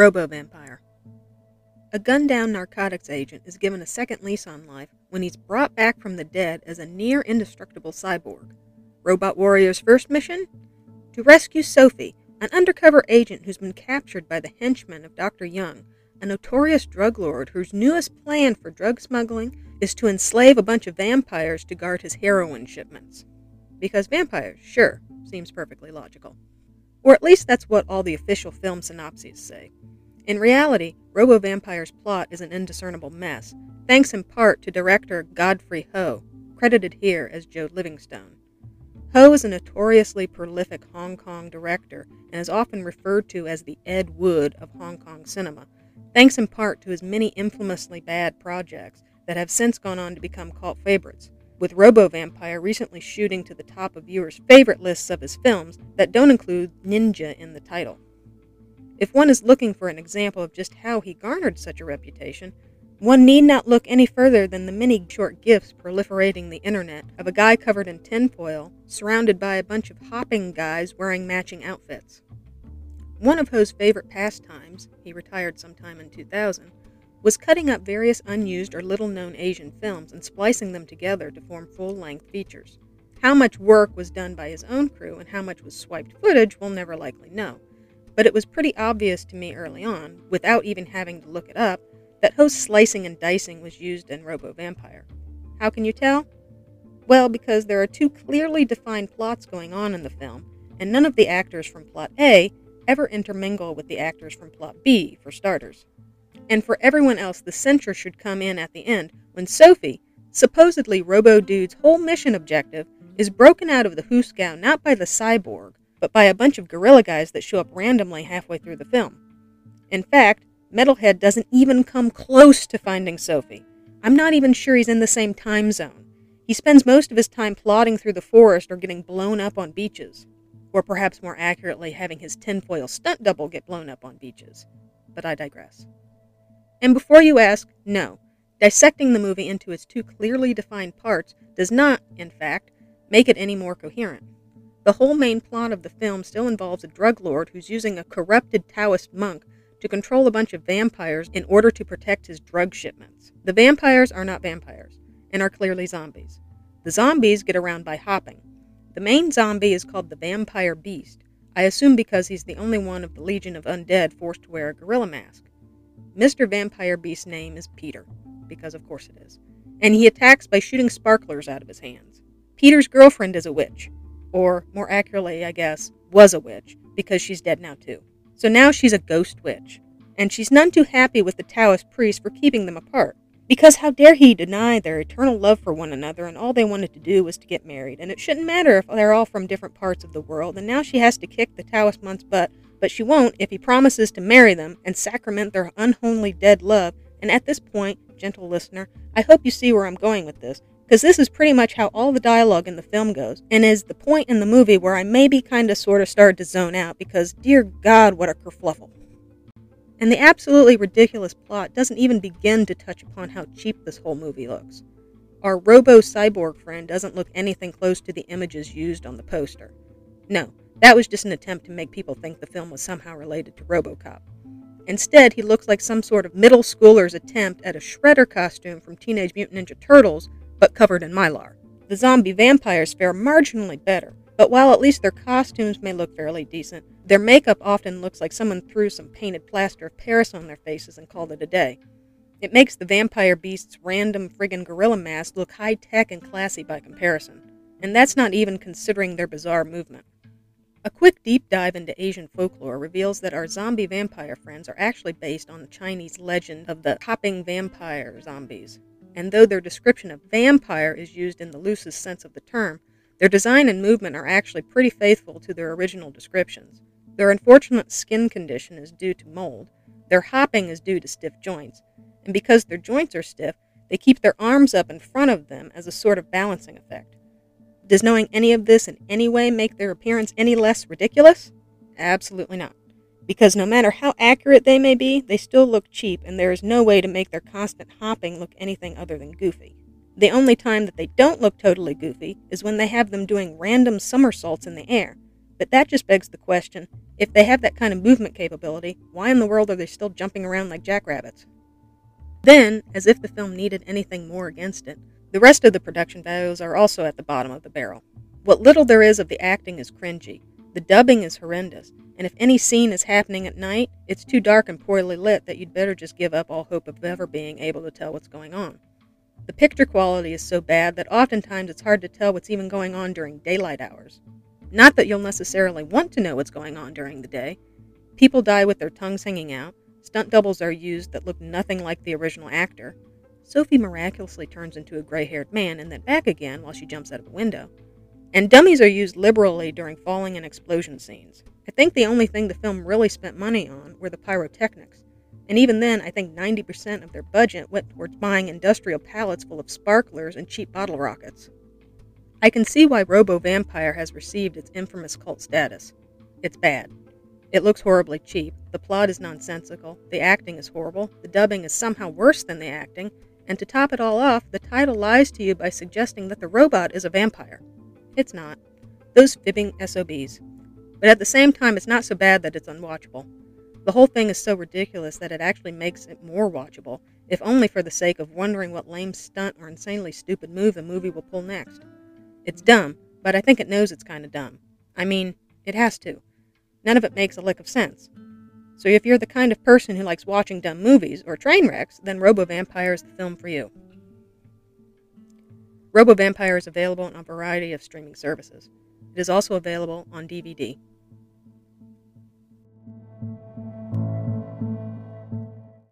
Robo Vampire. A gunned down narcotics agent is given a second lease on life when he's brought back from the dead as a near indestructible cyborg. Robot Warrior's first mission? To rescue Sophie, an undercover agent who's been captured by the henchmen of Dr. Young, a notorious drug lord whose newest plan for drug smuggling is to enslave a bunch of vampires to guard his heroin shipments. Because vampires, sure, seems perfectly logical. Or at least that's what all the official film synopses say. In reality, Robo Vampire's plot is an indiscernible mess, thanks in part to director Godfrey Ho, credited here as Joe Livingstone. Ho is a notoriously prolific Hong Kong director and is often referred to as the Ed Wood of Hong Kong cinema, thanks in part to his many infamously bad projects that have since gone on to become cult favorites, with Robo Vampire recently shooting to the top of viewers' favorite lists of his films that don't include Ninja in the title. If one is looking for an example of just how he garnered such a reputation, one need not look any further than the many short gifs proliferating the internet of a guy covered in tinfoil, surrounded by a bunch of hopping guys wearing matching outfits. One of Ho's favorite pastimes, he retired sometime in 2000, was cutting up various unused or little known Asian films and splicing them together to form full length features. How much work was done by his own crew and how much was swiped footage we'll never likely know, but it was pretty obvious to me early on, without even having to look it up, that Ho's slicing and dicing was used in Robo Vampire. How can you tell? Well, because there are two clearly defined plots going on in the film, and none of the actors from plot A ever intermingle with the actors from plot B, for starters. And for everyone else, the censure should come in at the end when Sophie, supposedly Robo Dude's whole mission objective, is broken out of the Hooskow not by the cyborg, but by a bunch of gorilla guys that show up randomly halfway through the film. In fact, Metalhead doesn't even come close to finding Sophie. I'm not even sure he's in the same time zone. He spends most of his time plodding through the forest or getting blown up on beaches. Or perhaps more accurately, having his tinfoil stunt double get blown up on beaches. But I digress. And before you ask, no, dissecting the movie into its two clearly defined parts does not, in fact, make it any more coherent. The whole main plot of the film still involves a drug lord who's using a corrupted Taoist monk to control a bunch of vampires in order to protect his drug shipments. The vampires are not vampires and are clearly zombies. The zombies get around by hopping. The main zombie is called the Vampire Beast, I assume because he's the only one of the Legion of Undead forced to wear a gorilla mask. Mr. Vampire Beast's name is Peter, because of course it is, and he attacks by shooting sparklers out of his hands. Peter's girlfriend is a witch, or more accurately, I guess, was a witch, because she's dead now too. So now she's a ghost witch, and she's none too happy with the Taoist priest for keeping them apart. Because how dare he deny their eternal love for one another and all they wanted to do was to get married, and it shouldn't matter if they're all from different parts of the world, and now she has to kick the Taoist monk's butt, but she won't if he promises to marry them and sacrament their unholy dead love. And at this point, gentle listener, I hope you see where I'm going with this because this is pretty much how all the dialogue in the film goes, and is the point in the movie where I maybe kind of sort of started to zone out because, dear God, what a kerfluffle. And the absolutely ridiculous plot doesn't even begin to touch upon how cheap this whole movie looks. Our robo cyborg friend doesn't look anything close to the images used on the poster. No, that was just an attempt to make people think the film was somehow related to Robocop. Instead, he looks like some sort of middle schooler's attempt at a shredder costume from Teenage Mutant Ninja Turtles but covered in mylar. The zombie vampires fare marginally better, but while at least their costumes may look fairly decent, their makeup often looks like someone threw some painted plaster of Paris on their faces and called it a day. It makes the vampire beast's random friggin' gorilla mask look high tech and classy by comparison, and that's not even considering their bizarre movement. A quick deep dive into Asian folklore reveals that our zombie vampire friends are actually based on the Chinese legend of the hopping vampire zombies, and though their description of vampire is used in the loosest sense of the term, their design and movement are actually pretty faithful to their original descriptions. Their unfortunate skin condition is due to mold, their hopping is due to stiff joints, and because their joints are stiff, they keep their arms up in front of them as a sort of balancing effect. Does knowing any of this in any way make their appearance any less ridiculous? Absolutely not because no matter how accurate they may be, they still look cheap, and there is no way to make their constant hopping look anything other than goofy. The only time that they don't look totally goofy is when they have them doing random somersaults in the air. But that just begs the question if they have that kind of movement capability, why in the world are they still jumping around like jackrabbits? Then, as if the film needed anything more against it, the rest of the production values are also at the bottom of the barrel. What little there is of the acting is cringy. The dubbing is horrendous, and if any scene is happening at night, it's too dark and poorly lit that you'd better just give up all hope of ever being able to tell what's going on. The picture quality is so bad that oftentimes it's hard to tell what's even going on during daylight hours. Not that you'll necessarily want to know what's going on during the day. People die with their tongues hanging out, stunt doubles are used that look nothing like the original actor. Sophie miraculously turns into a gray haired man and then back again while she jumps out of a window. And dummies are used liberally during falling and explosion scenes. I think the only thing the film really spent money on were the pyrotechnics. And even then, I think 90% of their budget went towards buying industrial pallets full of sparklers and cheap bottle rockets. I can see why Robo Vampire has received its infamous cult status. It's bad. It looks horribly cheap, the plot is nonsensical, the acting is horrible, the dubbing is somehow worse than the acting, and to top it all off, the title lies to you by suggesting that the robot is a vampire. It's not. Those fibbing SOBs. But at the same time, it's not so bad that it's unwatchable. The whole thing is so ridiculous that it actually makes it more watchable, if only for the sake of wondering what lame stunt or insanely stupid move the movie will pull next. It's dumb, but I think it knows it's kind of dumb. I mean, it has to. None of it makes a lick of sense. So if you're the kind of person who likes watching dumb movies or train wrecks, then Robo Vampire is the film for you. Robo Vampire is available on a variety of streaming services. It is also available on DVD.